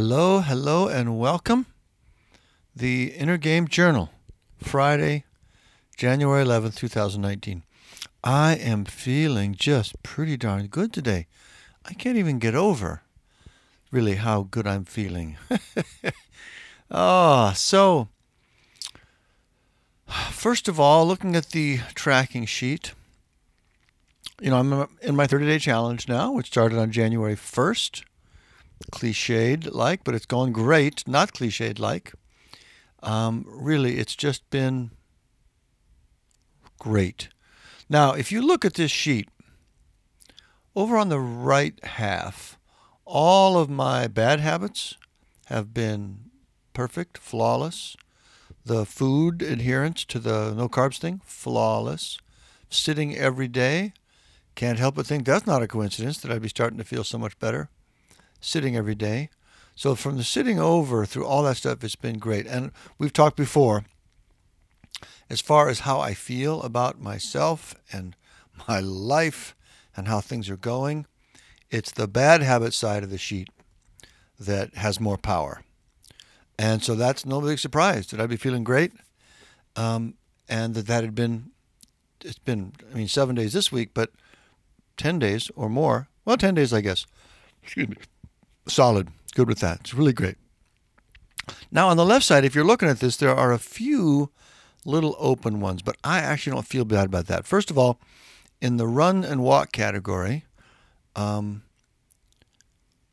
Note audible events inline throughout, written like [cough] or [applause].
Hello, hello, and welcome. The Inner Game Journal, Friday, January 11th, 2019. I am feeling just pretty darn good today. I can't even get over really how good I'm feeling. oh, [laughs] so first of all, looking at the tracking sheet, you know, I'm in my 30 day challenge now, which started on January 1st. Cliched like, but it's gone great. Not cliched like. Um, really, it's just been great. Now, if you look at this sheet, over on the right half, all of my bad habits have been perfect, flawless. The food adherence to the no carbs thing, flawless. Sitting every day, can't help but think that's not a coincidence that I'd be starting to feel so much better sitting every day. So from the sitting over through all that stuff, it's been great. And we've talked before as far as how I feel about myself and my life and how things are going. It's the bad habit side of the sheet that has more power. And so that's no big surprise that I'd be feeling great. Um, and that that had been, it's been, I mean, seven days this week, but 10 days or more. Well, 10 days, I guess. Excuse me. Solid. Good with that. It's really great. Now, on the left side, if you're looking at this, there are a few little open ones, but I actually don't feel bad about that. First of all, in the run and walk category, um,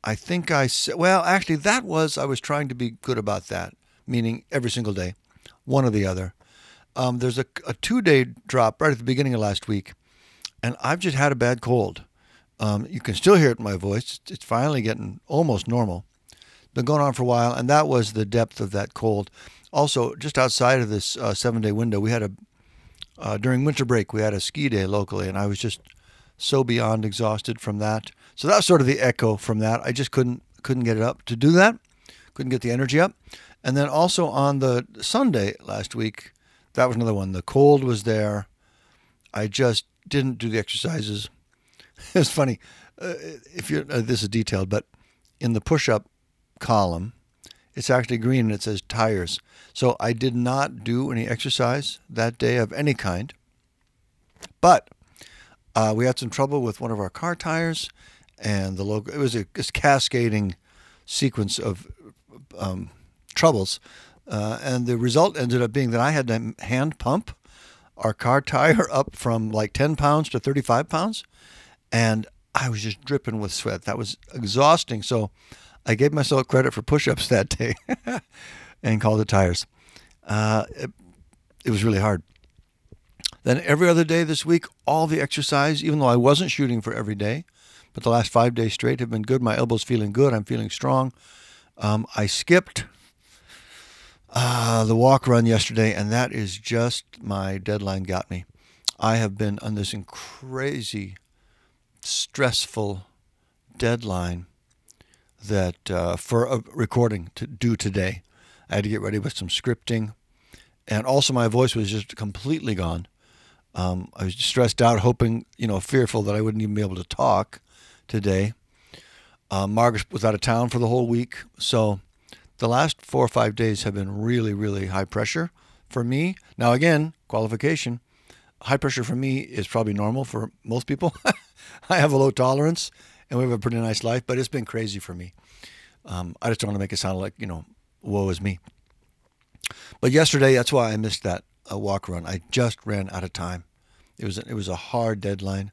I think I said, well, actually, that was, I was trying to be good about that, meaning every single day, one or the other. Um, there's a, a two day drop right at the beginning of last week, and I've just had a bad cold. Um, you can still hear it in my voice. It's finally getting almost normal. Been going on for a while, and that was the depth of that cold. Also, just outside of this uh, seven day window, we had a uh, during winter break we had a ski day locally, and I was just so beyond exhausted from that. So that was sort of the echo from that. I just couldn't couldn't get it up to do that. Couldn't get the energy up. And then also on the Sunday last week, that was another one. The cold was there. I just didn't do the exercises. [laughs] it's funny uh, if you uh, this is detailed, but in the push-up column, it's actually green and it says tires. So I did not do any exercise that day of any kind. But uh, we had some trouble with one of our car tires, and the logo. It was a, a cascading sequence of um, troubles, uh, and the result ended up being that I had to hand pump our car tire [laughs] up from like 10 pounds to 35 pounds and I was just dripping with sweat. That was exhausting. So I gave myself credit for push-ups that day [laughs] and called it tires. Uh, it, it was really hard. Then every other day this week, all the exercise, even though I wasn't shooting for every day, but the last five days straight have been good. My elbow's feeling good. I'm feeling strong. Um, I skipped uh, the walk run yesterday, and that is just my deadline got me. I have been on this crazy stressful deadline that uh, for a recording to do today. I had to get ready with some scripting, and also my voice was just completely gone. Um, I was stressed out, hoping, you know, fearful that I wouldn't even be able to talk today. Uh, Margaret was out of town for the whole week, so the last four or five days have been really, really high pressure for me. Now, again, qualification: high pressure for me is probably normal for most people. [laughs] [laughs] I have a low tolerance, and we have a pretty nice life, but it's been crazy for me. Um, I just don't want to make it sound like you know, woe is me. But yesterday, that's why I missed that uh, walk run. I just ran out of time. It was it was a hard deadline.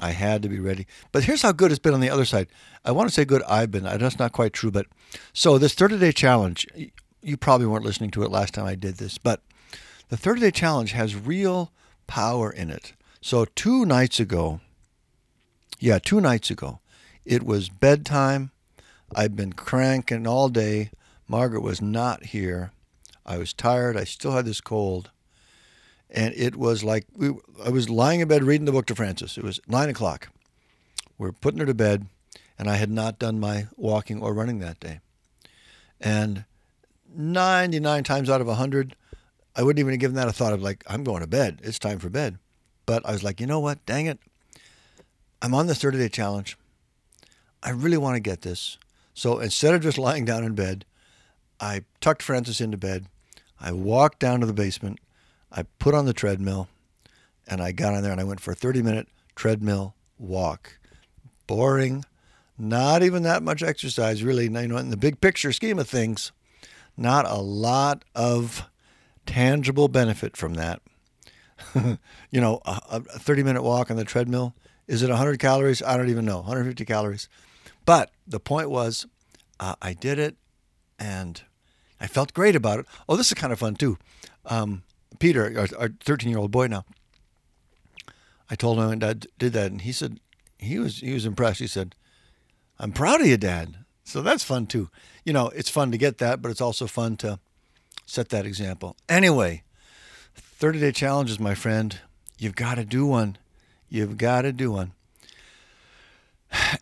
I had to be ready. But here's how good it's been on the other side. I want to say good I've been. I know That's not quite true, but so this 30 day challenge, you probably weren't listening to it last time I did this, but the 30 day challenge has real power in it. So two nights ago, yeah, two nights ago. It was bedtime. I'd been cranking all day. Margaret was not here. I was tired. I still had this cold. And it was like we, I was lying in bed reading the book to Frances. It was nine o'clock. We are putting her to bed, and I had not done my walking or running that day. And 99 times out of 100, I wouldn't even have given that a thought of like, I'm going to bed. It's time for bed. But I was like, you know what? Dang it. I'm on the 30 day challenge. I really want to get this. So instead of just lying down in bed, I tucked Frances into bed. I walked down to the basement. I put on the treadmill and I got on there and I went for a 30 minute treadmill walk. Boring, not even that much exercise, really. You know, in the big picture scheme of things, not a lot of tangible benefit from that. [laughs] you know, a, a 30 minute walk on the treadmill, is it 100 calories? I don't even know. 150 calories. But the point was, uh, I did it and I felt great about it. Oh, this is kind of fun too. Um, Peter, our 13 year old boy now, I told him I did that, and he said he was he was impressed. He said, "I'm proud of you, Dad." So that's fun too. You know, it's fun to get that, but it's also fun to set that example. Anyway, 30 day challenges, my friend. You've got to do one. You've got to do one.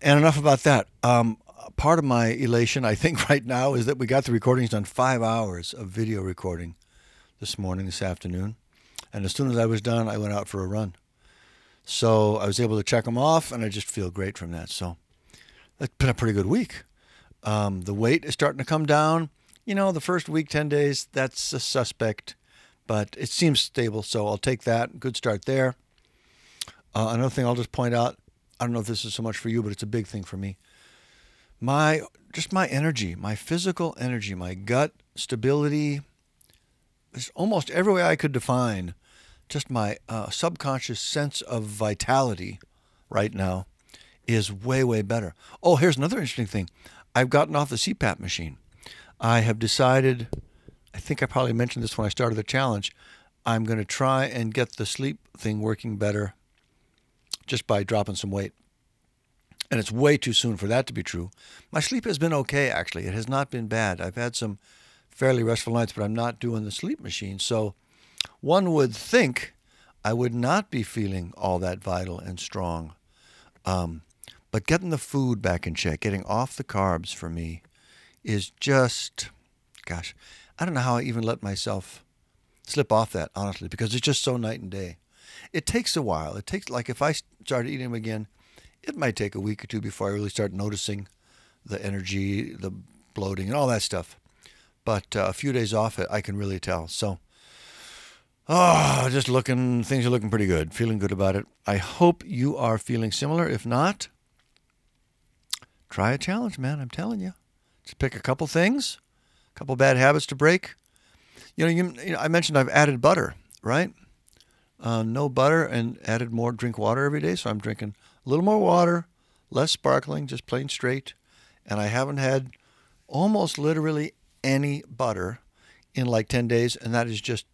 And enough about that. Um, part of my elation, I think, [laughs] right now is that we got the recordings done five hours of video recording this morning, this afternoon. And as soon as I was done, I went out for a run. So I was able to check them off, and I just feel great from that. So it's been a pretty good week. Um, the weight is starting to come down. You know, the first week, 10 days, that's a suspect, but it seems stable. So I'll take that. Good start there. Uh, another thing I'll just point out I don't know if this is so much for you, but it's a big thing for me. My just my energy, my physical energy, my gut stability. It's almost every way I could define just my uh, subconscious sense of vitality right now is way, way better. Oh, here's another interesting thing. I've gotten off the CPAP machine. I have decided, I think I probably mentioned this when I started the challenge, I'm going to try and get the sleep thing working better just by dropping some weight. And it's way too soon for that to be true. My sleep has been okay, actually. It has not been bad. I've had some fairly restful nights, but I'm not doing the sleep machine. So one would think I would not be feeling all that vital and strong. Um, but getting the food back in check, getting off the carbs for me is just, gosh, I don't know how I even let myself slip off that, honestly, because it's just so night and day. It takes a while. It takes, like, if I started eating them again, it might take a week or two before I really start noticing the energy, the bloating, and all that stuff. But uh, a few days off it, I can really tell. So, oh, just looking, things are looking pretty good. Feeling good about it. I hope you are feeling similar. If not, try a challenge, man. I'm telling you. Just pick a couple things, a couple bad habits to break. You know, you, you know I mentioned I've added butter, right? Uh, no butter and added more drink water every day. So I'm drinking a little more water, less sparkling, just plain straight. And I haven't had almost literally any butter in like 10 days. And that is just,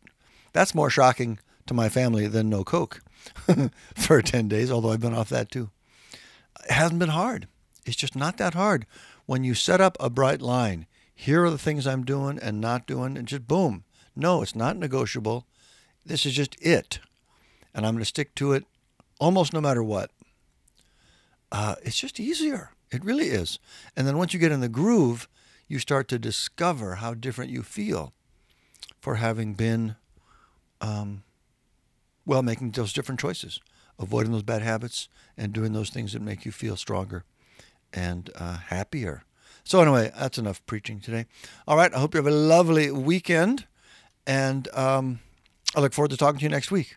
that's more shocking to my family than no Coke [laughs] for 10 days, although I've been off that too. It hasn't been hard. It's just not that hard. When you set up a bright line, here are the things I'm doing and not doing, and just boom. No, it's not negotiable. This is just it. And I'm going to stick to it almost no matter what uh, it's just easier. It really is. And then once you get in the groove, you start to discover how different you feel for having been, um, well, making those different choices, avoiding those bad habits, and doing those things that make you feel stronger and uh, happier. So, anyway, that's enough preaching today. All right, I hope you have a lovely weekend, and um, I look forward to talking to you next week.